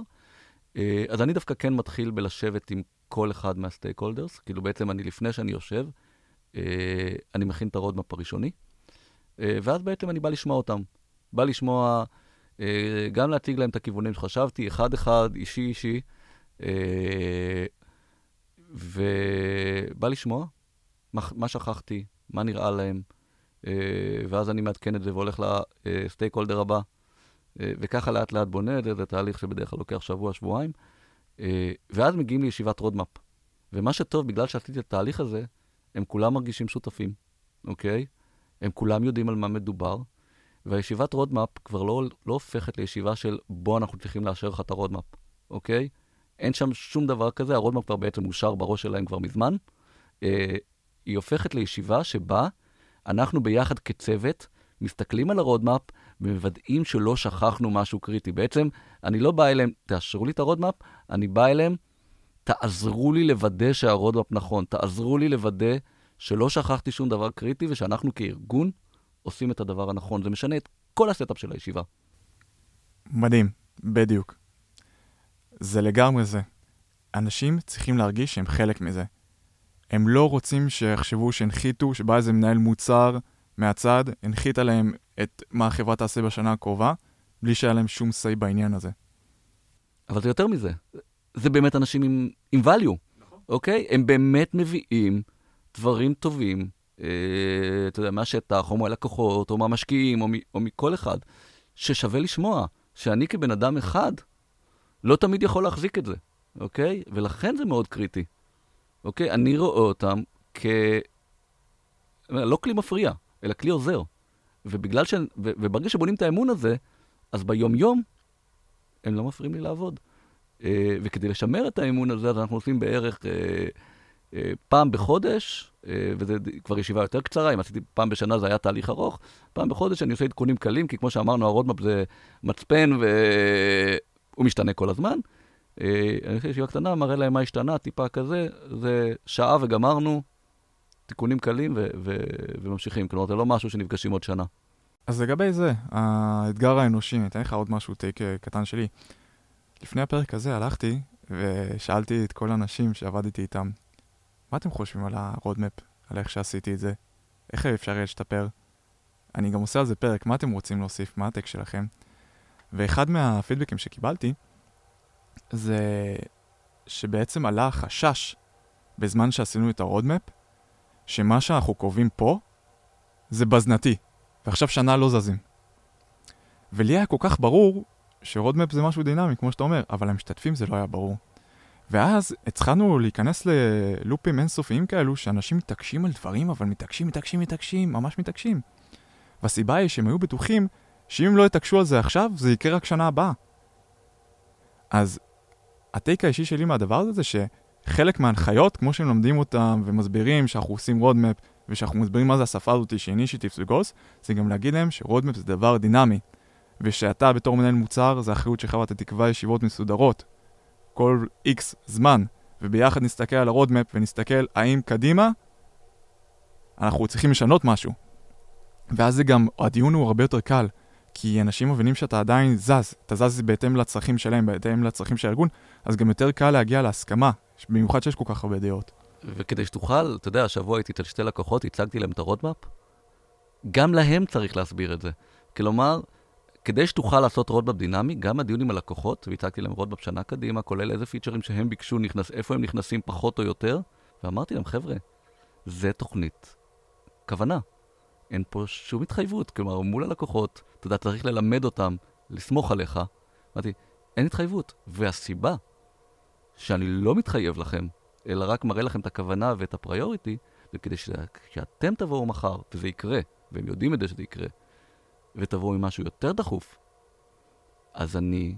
אה, אז אני דווקא כן מתחיל בלשבת עם כל אחד מה stakeholders, כאילו בעצם אני, לפני שאני יושב, אה, אני מכין את ה roadmap הראשוני, אה, ואז בעצם אני בא לשמוע אותם. בא לשמוע, גם להציג להם את הכיוונים שחשבתי, אחד-אחד, אישי-אישי, ובא לשמוע מה שכחתי, מה נראה להם, ואז אני מעדכן את זה והולך ל stakeholder הבא. אה, וככה לאט לאט בונה את זה, זה תהליך שבדרך כלל לוקח שבוע, שבועיים. אה, ואז מגיעים לישיבת roadmap. ומה שטוב, בגלל שעשיתי את התהליך הזה, הם כולם מרגישים שותפים, אוקיי? הם כולם יודעים על מה מדובר, והישיבת roadmap כבר לא, לא הופכת לישיבה של בוא אנחנו צריכים לאשר לך את ה roadmap, אוקיי? אין שם שום דבר כזה, ה roadmap כבר בעצם אושר בראש שלהם כבר מזמן. אה, היא הופכת לישיבה שבה אנחנו ביחד כצוות מסתכלים על ה roadmap ומוודאים שלא שכחנו משהו קריטי. בעצם, אני לא בא אליהם, תאשרו לי את ה roadmap, אני בא אליהם, תעזרו לי לוודא שה roadmap נכון, תעזרו לי לוודא שלא שכחתי שום דבר קריטי ושאנחנו כארגון עושים את הדבר הנכון. זה משנה את כל ה setup של הישיבה. מדהים, בדיוק. זה לגמרי זה. אנשים צריכים להרגיש שהם חלק מזה. הם לא רוצים שיחשבו שהנחיתו, שבא איזה מנהל מוצר מהצד, הנחית עליהם את מה החברה תעשה בשנה הקרובה, בלי שהיה להם שום say בעניין הזה. אבל זה יותר מזה. זה באמת אנשים עם, עם value, נכון. אוקיי? הם באמת מביאים דברים טובים, אה, אתה יודע, מהשטח, או מהלקוחות, או מהמשקיעים, או, מ, או מכל אחד, ששווה לשמוע, שאני כבן אדם אחד לא תמיד יכול להחזיק את זה, אוקיי? ולכן זה מאוד קריטי, אוקיי? אני רואה אותם כ... לא כלי מפריע, אלא כלי עוזר. ובגלל ש... ו... וברגע שבונים את האמון הזה, אז ביום-יום הם לא מפריעים לי לעבוד. אה, וכדי לשמר את האמון הזה, אז אנחנו עושים בערך אה, פעם בחודש, אה, וזו כבר ישיבה יותר קצרה, אם עשיתי פעם בשנה זה היה תהליך ארוך, פעם בחודש אני עושה עדכונים קלים, כי כמו שאמרנו, ה roadmap זה מצפן והוא משתנה כל הזמן. אה, אני עושה ישיבה קטנה, מראה להם מה השתנה, טיפה כזה, זה שעה וגמרנו, תיקונים קלים ו- ו- וממשיכים. כלומר, זה לא משהו שנפגשים עוד שנה. אז לגבי זה, האתגר האנושי, אני אתן לך עוד משהו, take אה, קטן שלי. לפני הפרק הזה הלכתי ושאלתי את כל האנשים שעבדתי איתם, מה אתם חושבים על ה roadmap, על איך שעשיתי את זה? איך אפשר להשתפר? אני גם עושה על זה פרק, מה אתם רוצים להוסיף? מה ה take שלכם? ואחד מהפידבקים שקיבלתי, זה שבעצם עלה החשש בזמן שעשינו את ה roadmap, שמה שאנחנו קובעים פה זה בזנתי, ועכשיו שנה לא זזים. ולי היה כל כך ברור ש roadmap זה משהו דינמי, כמו שאתה אומר, אבל למשתתפים זה לא היה ברור. ואז התחלנו להיכנס ללופים אינסופיים כאלו, שאנשים מתעקשים על דברים, אבל מתעקשים, מתעקשים, מתעקשים, ממש מתעקשים. והסיבה היא שהם היו בטוחים שאם לא יתעקשו על זה עכשיו, זה יקרה רק שנה הבאה. אז ה take האישי שלי מהדבר הזה זה חלק מההנחיות, כמו שהם לומדים אותם ומסבירים שאנחנו עושים roadmap ושאנחנו מסבירים מה זה השפה הזאת של initiatives ו goals, זה גם להגיד להם ש roadmap זה דבר דינמי, ושאתה בתור מנהל מוצר, זה אחריות שלך ואתה תקבע ישיבות מסודרות כל איקס זמן, וביחד נסתכל על ה roadmap ונסתכל האם קדימה אנחנו צריכים לשנות משהו, ואז זה גם, הדיון הוא הרבה יותר קל, כי אנשים מבינים שאתה עדיין זז, אתה זז בהתאם לצרכים שלהם, בהתאם לצרכים של הארגון, אז גם יותר קל להגיע להסכמה, במיוחד שיש כל כך הרבה דעות. וכדי שתוכל, אתה יודע, השבוע הייתי אצל שתי לקוחות, הצגתי להם את ה roadmap, גם להם צריך להסביר את זה. כלומר, כדי שתוכל לעשות roadmap דינמי, גם הדיון עם הלקוחות, והצגתי להם roadmap שנה קדימה, כולל איזה פיצ'רים שהם ביקשו, נכנס, איפה הם נכנסים פחות או יותר, ואמרתי להם, חבר'ה, זה תוכנית כוונה. אין פה שום התחייבות. כלומר, מול הלקוחות, אתה יודע, צריך ללמד אותם, לסמוך עליך. אמרתי, אין התחייבות. והסיבה שאני לא מתחייב לכם, אלא רק מראה לכם את הכוונה ואת ה priority, זה כדי שאתם תבואו מחר, וזה יקרה, והם יודעים את זה שזה יקרה, ותבואו עם משהו יותר דחוף, אז אני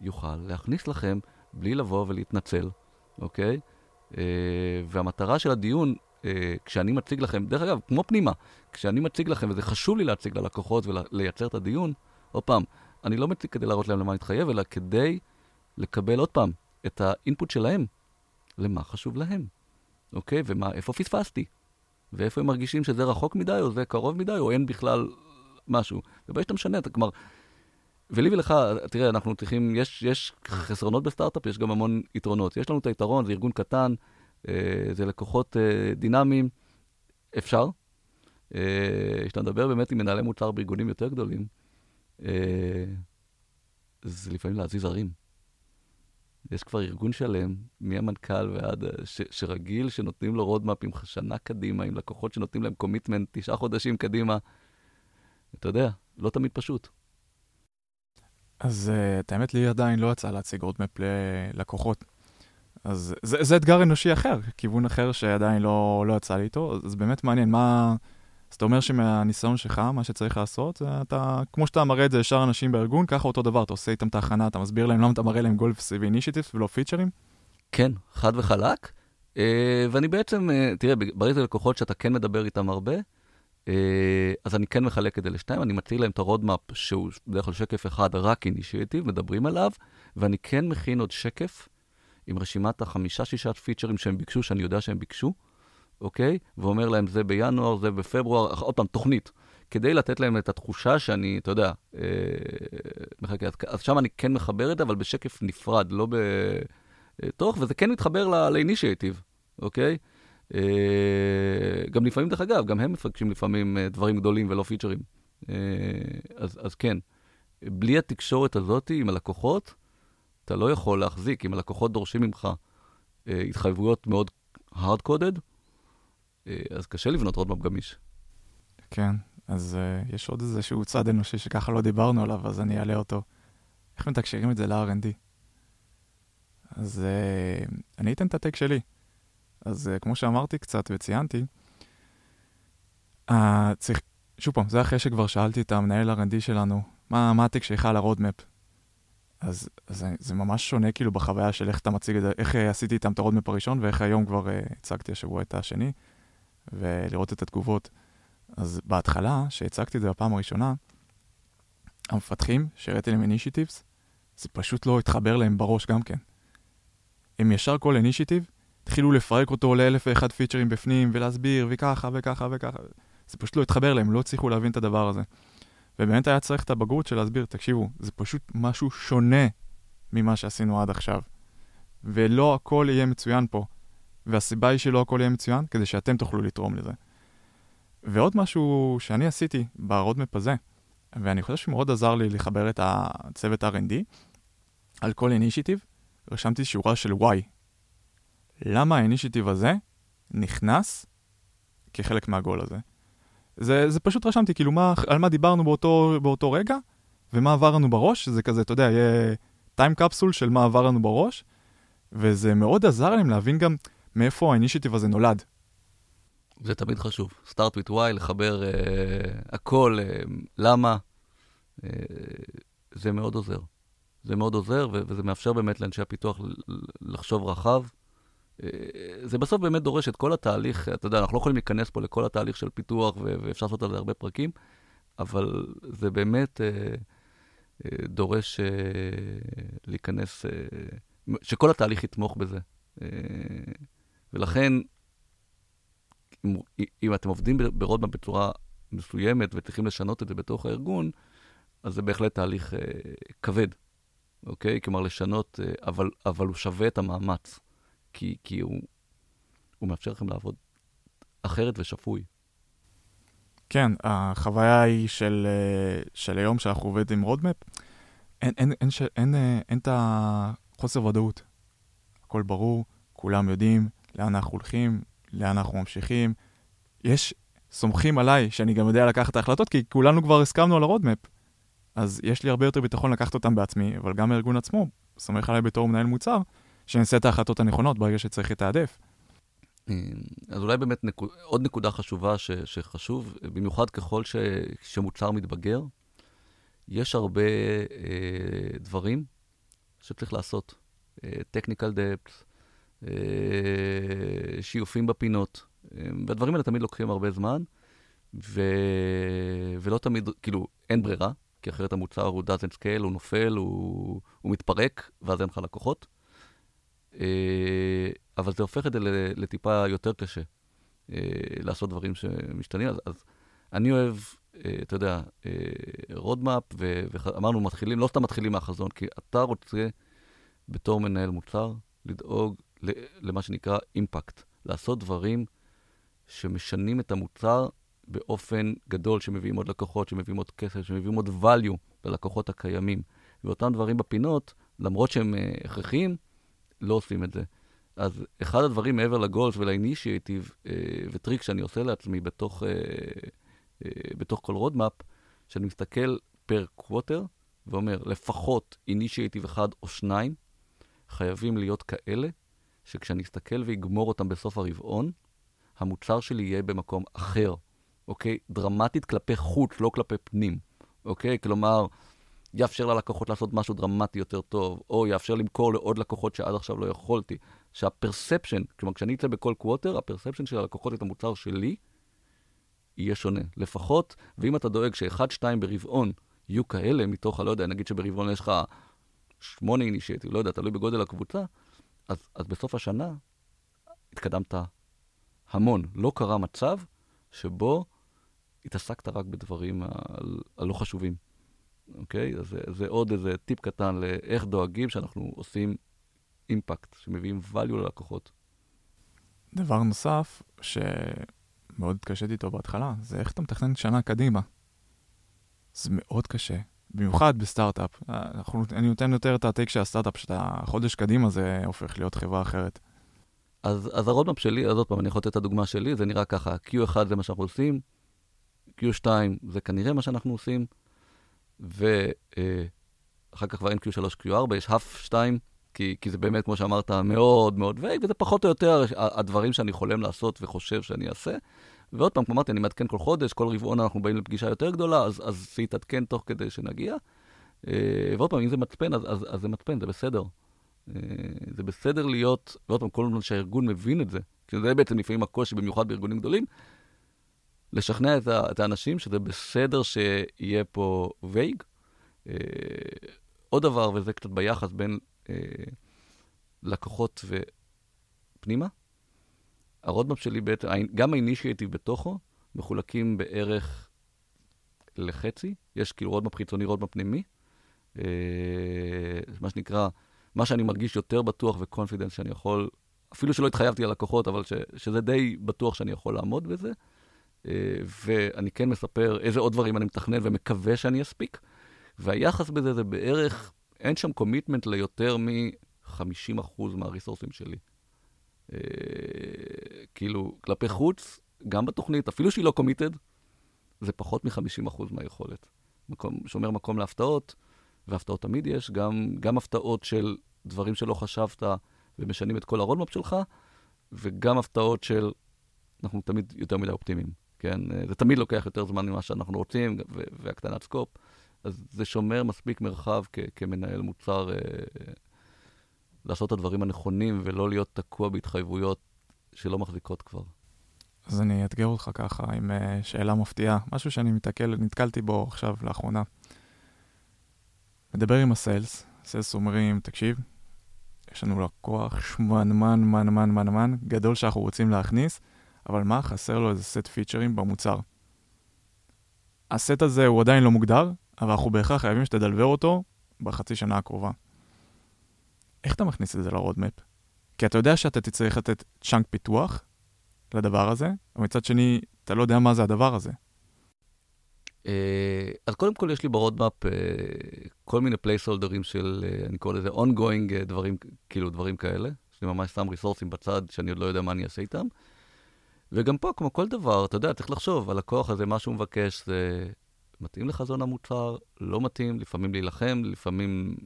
יוכל להכניס לכם בלי לבוא ולהתנצל, אוקיי? Uh, והמטרה של הדיון, uh, כשאני מציג לכם, דרך אגב, כמו פנימה, כשאני מציג לכם, וזה חשוב לי להציג ללקוחות ולייצר את הדיון, עוד פעם, אני לא מציג כדי להראות להם למה להתחייב, אלא כדי לקבל עוד פעם את האינפוט שלהם, למה חשוב להם, אוקיי? ואיפה פספסתי? ואיפה הם מרגישים שזה רחוק מדי, או זה קרוב מדי, או אין בכלל משהו. וברגע שאתה משנה, אתה כלומר... ולי ולך, תראה, אנחנו צריכים, יש, יש חסרונות בסטארט-אפ, יש גם המון יתרונות. יש לנו את היתרון, זה ארגון קטן, אה, זה לקוחות אה, דינמיים, אפשר. אה, כשאתה מדבר באמת עם מנהלי מוצר בארגונים יותר גדולים, זה לפעמים להזיז ערים. יש כבר ארגון שלם, מהמנכ"ל ועד, ש, שרגיל שנותנים לו roadmap עם שנה קדימה, עם לקוחות שנותנים להם commitment תשעה חודשים קדימה. אתה יודע, לא תמיד פשוט. אז אה, את האמת לי עדיין לא יצא להציג roadmap ללקוחות. אז זה, זה אתגר אנושי אחר, כיוון אחר שעדיין לא, לא יצא לי איתו, אז באמת מעניין, מה... אז אתה אומר שמהניסיון שלך, מה שצריך לעשות, זה אתה, כמו שאתה מראה את זה לשאר אנשים בארגון, ככה אותו דבר, אתה עושה איתם את ההכנה, אתה מסביר להם למה אתה מראה להם goals ו initiatives ולא פיצ'רים? כן, חד וחלק. אה, ואני בעצם, אה, תראה, ברגע זה לקוחות שאתה כן מדבר איתם הרבה, אז אני כן מחלק את זה לשתיים, אני מציג להם את ה roadmap, שהוא בדרך כלל שקף אחד, רק initiative, מדברים עליו, ואני כן מכין עוד שקף עם רשימת החמישה-שישה פיצ'רים שהם ביקשו, שאני יודע שהם ביקשו, אוקיי? ואומר להם, זה בינואר, זה בפברואר, עוד פעם, תוכנית. כדי לתת להם את התחושה שאני, אתה יודע, אה, מחכה. אז, שם אני כן מחבר את זה, אבל בשקף נפרד, לא בתוך, וזה כן מתחבר ל initiative, אוקיי? אה, גם לפעמים, דרך אגב, גם הם מבקשים לפעמים אה, דברים גדולים ולא פיצ'רים. אה, אז, אז כן, בלי התקשורת הזאת עם הלקוחות, אתה לא יכול להחזיק. אם הלקוחות דורשים ממך התחייבויות מאוד hard-coded, אז קשה לבנות roadmap גמיש. כן, אז אה, יש עוד איזשהו צד אנושי שככה לא דיברנו עליו, אז אני אעלה אותו. איך מתקשרים את זה ל-R&D? אז אה, אני אתן את ה take שלי. אז אה, כמו שאמרתי קצת וציינתי, אה, צריך, שוב פעם, זה אחרי שכבר שאלתי את המנהל R&D שלנו, מה, מה שלך על ה roadmap? אז, אז זה ממש שונה כאילו בחוויה של איך אתה מציג את זה, איך עשיתי איתם את ה roadmap הראשון ואיך היום כבר אה, הצגתי השבוע את השני. ולראות את התגובות. אז בהתחלה, שהצגתי את זה בפעם הראשונה, המפתחים שהראיתי להם אינישיטיבס, זה פשוט לא התחבר להם בראש גם כן. הם ישר כל אינישיטיב, התחילו לפרק אותו לאלף ואחד פיצ'רים בפנים, ולהסביר, וככה וככה וככה. זה פשוט לא התחבר להם, לא הצליחו להבין את הדבר הזה. ובאמת היה צריך את הבגרות של להסביר, תקשיבו, זה פשוט משהו שונה ממה שעשינו עד עכשיו. ולא הכל יהיה מצוין פה. והסיבה היא שלא הכל יהיה מצוין, כדי שאתם תוכלו לתרום לזה. ועוד משהו שאני עשיתי ב roadmap הזה, ואני חושב שמאוד עזר לי לחבר את הצוות R&D, על כל initiative, רשמתי שורה של why. למה ה initiative הזה נכנס כחלק מהגול הזה? זה, זה פשוט רשמתי, כאילו, מה, על מה דיברנו באותו, באותו רגע, ומה עבר לנו בראש, זה כזה, אתה יודע, יהיה טיים קפסול של מה עבר לנו בראש, וזה מאוד עזר להם להבין גם מאיפה האינישיטיב הזה נולד. זה תמיד חשוב. start with why, לחבר uh, הכל, uh, למה, uh, זה מאוד עוזר. זה מאוד עוזר, וזה מאפשר באמת לאנשי הפיתוח לחשוב רחב. זה בסוף באמת דורש את כל התהליך, אתה יודע, אנחנו לא יכולים להיכנס פה לכל התהליך של פיתוח, ואפשר לעשות על זה הרבה פרקים, אבל זה באמת uh, uh, דורש uh, להיכנס, uh, שכל התהליך יתמוך בזה. Uh, ולכן, אם, אם אתם עובדים ברודמן בצורה מסוימת וצריכים לשנות את זה בתוך הארגון, אז זה בהחלט תהליך אה, כבד, אוקיי? כלומר, לשנות, אה, אבל, אבל הוא שווה את המאמץ, כי, כי הוא, הוא מאפשר לכם לעבוד אחרת ושפוי. כן, החוויה היא של, של היום שאנחנו עובדים עם roadmap, אין, אין, אין, אין, אין, אה, אין את החוסר ודאות. הכל ברור, כולם יודעים לאן אנחנו הולכים, לאן אנחנו ממשיכים. יש, סומכים עליי שאני גם יודע לקחת את ההחלטות, כי כולנו כבר הסכמנו על ה roadmap. אז יש לי הרבה יותר ביטחון לקחת אותם בעצמי, אבל גם הארגון עצמו סומך עליי בתור מנהל מוצר, שאני אעשה את ההחלטות הנכונות ברגע שצריך לתעדף. אה, אז אולי באמת נקוד, עוד נקודה חשובה ש, שחשוב, במיוחד ככל ש, שמוצר מתבגר, יש הרבה אה, דברים שצריך לעשות. אה, technical depth, אה, שיופים בפינות, אה, והדברים האלה תמיד לוקחים הרבה זמן, ו... ולא תמיד, כאילו, אין ברירה, כי אחרת המוצר הוא doesn't scale, הוא נופל, הוא, הוא מתפרק, ואז אין לך לקוחות. אה, אבל זה הופך את זה לטיפה יותר קשה, אה, לעשות דברים שמשתנים. אז, אז אני אוהב, אה, אתה יודע, roadmap, ואמרנו, מתחילים, לא סתם מתחילים מהחזון, כי אתה רוצה, בתור מנהל מוצר, לדאוג למה שנקרא impact, לעשות דברים שמשנים את המוצר באופן גדול, שמביאים עוד לקוחות, שמביאים עוד כסף, שמביאים עוד value ללקוחות הקיימים. ואותם דברים בפינות, למרות שהם הכרחיים, לא עושים את זה. אז אחד הדברים מעבר ל goals ול initiative, אה, וטריק שאני עושה לעצמי בתוך, אה, אה, בתוך כל roadmap, שאני מסתכל per quarter, ואומר, לפחות initiative אחד או שניים חייבים להיות כאלה, שכשאני אסתכל ואגמור אותם בסוף הרבעון, המוצר שלי יהיה במקום אחר, אוקיי? דרמטית כלפי חוץ, לא כלפי פנים, אוקיי? כלומר, יאפשר ללקוחות לעשות משהו דרמטי יותר טוב, או יאפשר למכור לעוד לקוחות שעד עכשיו לא יכולתי. שה perception, כלומר, כשאני אצא בכל quarter, ה perception של הלקוחות את המוצר שלי יהיה שונה. לפחות, ואם אתה דואג שאחד, שתיים ברבעון יהיו כאלה מתוך, לא יודע, נגיד שברבעון יש לך שמונה initiative, לא יודע, תלוי בגודל הקבוצה, אז, אז בסוף השנה התקדמת המון. לא קרה מצב שבו התעסקת רק בדברים הלא חשובים. אוקיי? אז זה, זה עוד איזה טיפ קטן לאיך דואגים שאנחנו עושים אימפקט, שמביאים value ללקוחות. דבר נוסף, שמאוד התקשיתי איתו בהתחלה, זה איך אתה מתכנן שנה קדימה. זה מאוד קשה, במיוחד בסטארט-אפ. אנחנו, אני נותן יותר את הטייק של הסטארט-אפ, שאתה חודש קדימה זה הופך להיות חברה אחרת. אז, אז ה roadmap שלי, אז עוד פעם, אני יכול לתת את הדוגמה שלי, זה נראה ככה, Q1 זה מה שאנחנו עושים, Q2 זה כנראה מה שאנחנו עושים, ואחר כך כבר אין Q3, Q4, יש half 2, כי, כי זה באמת, כמו שאמרת, מאוד מאוד vague, וזה פחות או יותר הדברים שאני חולם לעשות וחושב שאני אעשה. ועוד פעם, כמו אמרתי, אני מעדכן כל חודש, כל רבעון אנחנו באים לפגישה יותר גדולה, אז, אז זה יתעדכן תוך כדי שנגיע. אה, ועוד פעם, אם זה מצפן, אז, אז, אז זה מצפן, זה בסדר. אה, זה בסדר להיות, ועוד פעם, כל הזמן שהארגון מבין את זה, כי זה בעצם לפעמים הקושי, במיוחד בארגונים גדולים, לשכנע את, ה, את האנשים שזה בסדר שיהיה פה vague. אה, עוד דבר, וזה קצת ביחס בין אה, לקוחות ופנימה, ה roadmap שלי בעצם, גם ה initiative בתוכו, מחולקים בערך לחצי. יש כאילו roadmap חיצוני, roadmap פנימי. אה, מה שנקרא, מה שאני מרגיש יותר בטוח ו confidence שאני יכול, אפילו שלא התחייבתי ללקוחות, אבל ש, שזה די בטוח שאני יכול לעמוד בזה. אה, ואני כן מספר איזה עוד דברים אני מתכנן ומקווה שאני אספיק. והיחס בזה זה בערך, אין שם commitment ליותר מ-50% מהריסורסים שלי. אה, כאילו, כלפי חוץ, גם בתוכנית, אפילו שהיא לא committed, זה פחות מ-50% מהיכולת. מקום, שומר מקום להפתעות, והפתעות תמיד יש, גם, גם הפתעות של דברים שלא חשבת ומשנים את כל הרולמפ שלך, וגם הפתעות של, אנחנו תמיד יותר מדי אופטימיים. כן? זה תמיד לוקח יותר זמן ממה שאנחנו רוצים, והקטנת סקופ. אז זה שומר מספיק מרחב כמנהל מוצר אה, לעשות את הדברים הנכונים ולא להיות תקוע בהתחייבויות שלא מחזיקות כבר. אז אני אאתגר אותך ככה עם uh, שאלה מפתיעה, משהו שאני מתקל, נתקלתי בו עכשיו לאחרונה. מדבר עם הסיילס, סיילס אומרים, תקשיב, יש לנו לקוח שמנמן, מנמן, מנמן, גדול שאנחנו רוצים להכניס, אבל מה? חסר לו איזה סט פיצ'רים במוצר. הסט הזה הוא עדיין לא מוגדר, אבל אנחנו בהכרח חייבים שתדלבר אותו בחצי שנה הקרובה. איך אתה מכניס את זה ל roadmap? כי אתה יודע שאתה תצטרך לתת chunk פיתוח לדבר הזה, אבל מצד שני, אתה לא יודע מה זה הדבר הזה. אה, אז קודם כל יש לי ב roadmap אה, כל מיני פלייסהולדרים של, אה, אני קורא לזה ongoing דברים, כאילו דברים כאלה. אני ממש שם ריסורסים בצד שאני עוד לא יודע מה אני אעשה איתם. וגם פה, כמו כל דבר, אתה יודע, צריך לחשוב, הלקוח הזה, מה שהוא מבקש, זה מתאים לחזון המוצר, לא מתאים, לפעמים להילחם, לפעמים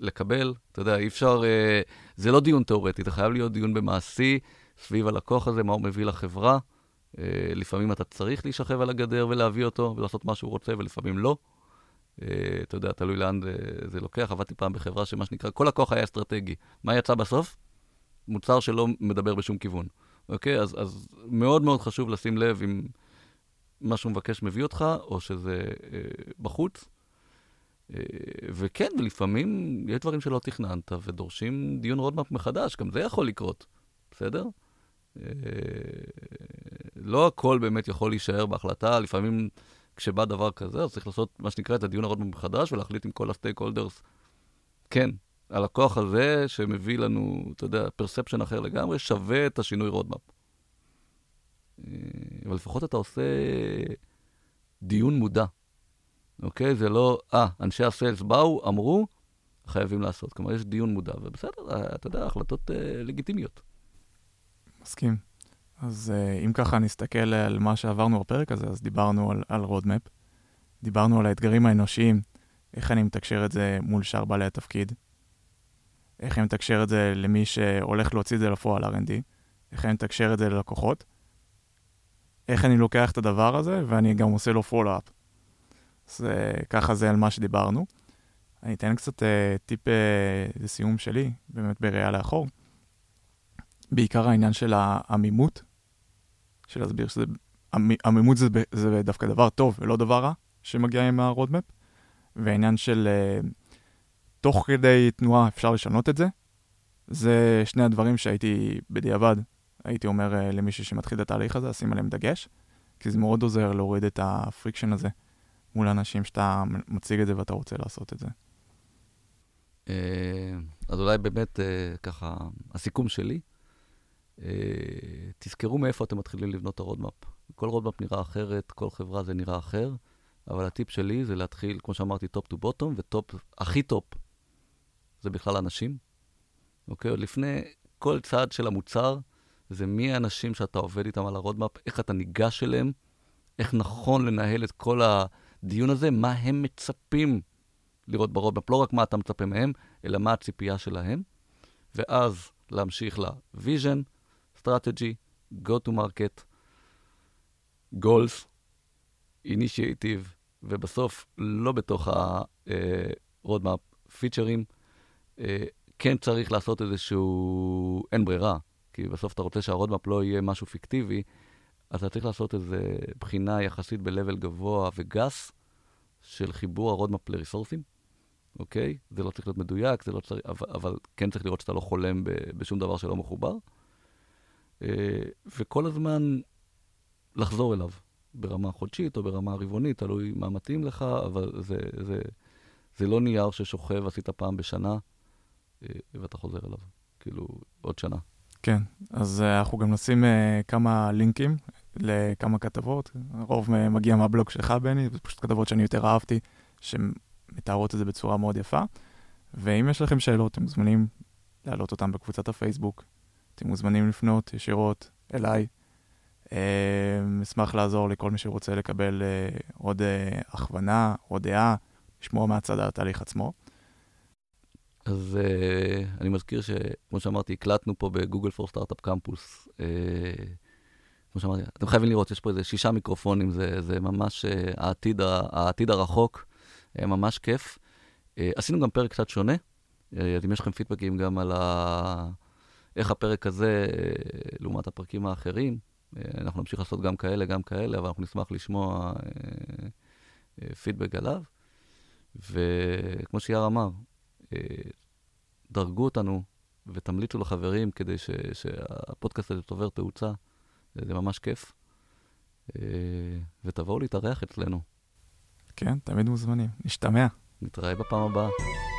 לקבל. אתה יודע, אי אפשר, אה, זה לא דיון תיאורטי, זה חייב להיות דיון במעשי, סביב הלקוח הזה, מה הוא מביא לחברה. אה, לפעמים אתה צריך להישכב על הגדר ולהביא אותו ולעשות מה שהוא רוצה, ולפעמים לא. אה, אתה יודע, תלוי לאן זה, זה לוקח. עבדתי פעם בחברה שמה שנקרא, כל לקוח היה אסטרטגי. מה יצא בסוף? מוצר שלא מדבר בשום כיוון. אוקיי? אז, אז מאוד מאוד חשוב לשים לב אם מה שהוא מבקש מביא אותך, או שזה אה, בחוץ. אה, וכן, ולפעמים יש דברים שלא תכננת ודורשים דיון roadmap מחדש, גם זה יכול לקרות, בסדר? אה, לא הכל באמת יכול להישאר בהחלטה, לפעמים כשבא דבר כזה, אז צריך לעשות מה שנקרא את הדיון ה roadmap מחדש ולהחליט עם כל ה stakeholders, כן, הלקוח הזה שמביא לנו, אתה יודע, perception אחר לגמרי, שווה את השינוי roadmap. אה, אבל לפחות אתה עושה דיון מודע, אוקיי? זה לא, אה, אנשי ה sales באו, אמרו, חייבים לעשות. כלומר, יש דיון מודע, ובסדר, אה, אתה יודע, החלטות אה, לגיטימיות. מסכים. אז אה, אם ככה נסתכל על מה שעברנו בפרק הזה, אז דיברנו על, על roadmap, דיברנו על האתגרים האנושיים, איך אני מתקשר את זה מול שאר בעלי התפקיד, איך אני מתקשר את זה למי שהולך להוציא את זה לפועל R&D, איך אני מתקשר את זה ללקוחות, איך אני לוקח את הדבר הזה ואני גם עושה לו follow-up. אז ככה זה על מה שדיברנו. אני אתן קצת אה, טיפ אה, לסיום שלי, באמת בראייה לאחור. בעיקר העניין של העמימות, של להסביר שעמימות זה, זה דווקא דבר טוב ולא דבר רע שמגיע עם ה roadmap, והעניין של אה, תוך כדי תנועה אפשר לשנות את זה. זה שני הדברים שהייתי בדיעבד, הייתי אומר אה, למישהו שמתחיל את התהליך הזה, לשים עליהם דגש, כי זה מאוד עוזר להוריד את ה friction הזה מול אנשים שאתה מציג את זה ואתה רוצה לעשות את זה. אה, אז אולי באמת אה, ככה, הסיכום שלי, תזכרו מאיפה אתם מתחילים לבנות את ה roadmap. כל roadmap נראה אחרת, כל חברה זה נראה אחר, אבל הטיפ שלי זה להתחיל, כמו שאמרתי, top to bottom, ו top, הכי top זה בכלל אנשים. אוקיי? עוד לפני כל צעד של המוצר, זה מי האנשים שאתה עובד איתם על ה roadmap, איך אתה ניגש אליהם, איך נכון לנהל את כל הדיון הזה, מה הם מצפים לראות ב roadmap, לא רק מה אתה מצפה מהם, אלא מה הציפייה שלהם, ואז להמשיך ל- vision, strategy, go to market, goals, initiative, ובסוף לא בתוך ה- roadmap פיצ'רים. אה, כן צריך לעשות איזשהו, אין ברירה, כי בסוף אתה רוצה שה roadmap לא יהיה משהו פיקטיבי, אז אתה צריך לעשות איזו בחינה יחסית ב- level גבוה וגס של חיבור ה roadmap לריסורסים, אוקיי? זה לא צריך להיות מדויק, זה לא צריך, אבל, אבל כן צריך לראות שאתה לא חולם בשום דבר שלא מחובר. אה, וכל הזמן לחזור אליו, ברמה חודשית או ברמה רבעונית, תלוי מה מתאים לך, אבל זה, זה, זה לא נייר ששוכב, עשית פעם בשנה. אה, ואתה חוזר אליו, כאילו, עוד שנה. כן, אז uh, אנחנו גם נשים uh, כמה לינקים לכמה כתבות. הרוב מגיע מהבלוג שלך, בני, זה פשוט כתבות שאני יותר אהבתי, שמתארות את זה בצורה מאוד יפה. ואם יש לכם שאלות, אתם מוזמנים להעלות אותן בקבוצת הפייסבוק. אתם מוזמנים לפנות ישירות אליי. אשמח לעזור לכל מי שרוצה לקבל עוד הכוונה, עוד דעה, לשמוע מהצד התהליך עצמו. אז uh, אני מזכיר שכמו שאמרתי, הקלטנו פה בגוגל פור סטארט-אפ קמפוס. Uh, כמו שאמרתי, אתם חייבים לראות, יש פה איזה שישה מיקרופונים, זה, זה ממש uh, העתיד, העתיד הרחוק, uh, ממש כיף. Uh, עשינו גם פרק קצת שונה, uh, אז אם יש לכם פידבקים גם על ה... איך הפרק הזה, uh, לעומת הפרקים האחרים, uh, אנחנו נמשיך לעשות גם כאלה, גם כאלה, אבל אנחנו נשמח לשמוע uh, uh, פידבק עליו. וכמו שיאר אמר, דרגו אותנו ותמליצו לחברים כדי ש, שהפודקאסט הזה צובר תאוצה. זה ממש כיף. ותבואו להתארח אצלנו. כן, תמיד מוזמנים. נשתמע. נתראה בפעם הבאה.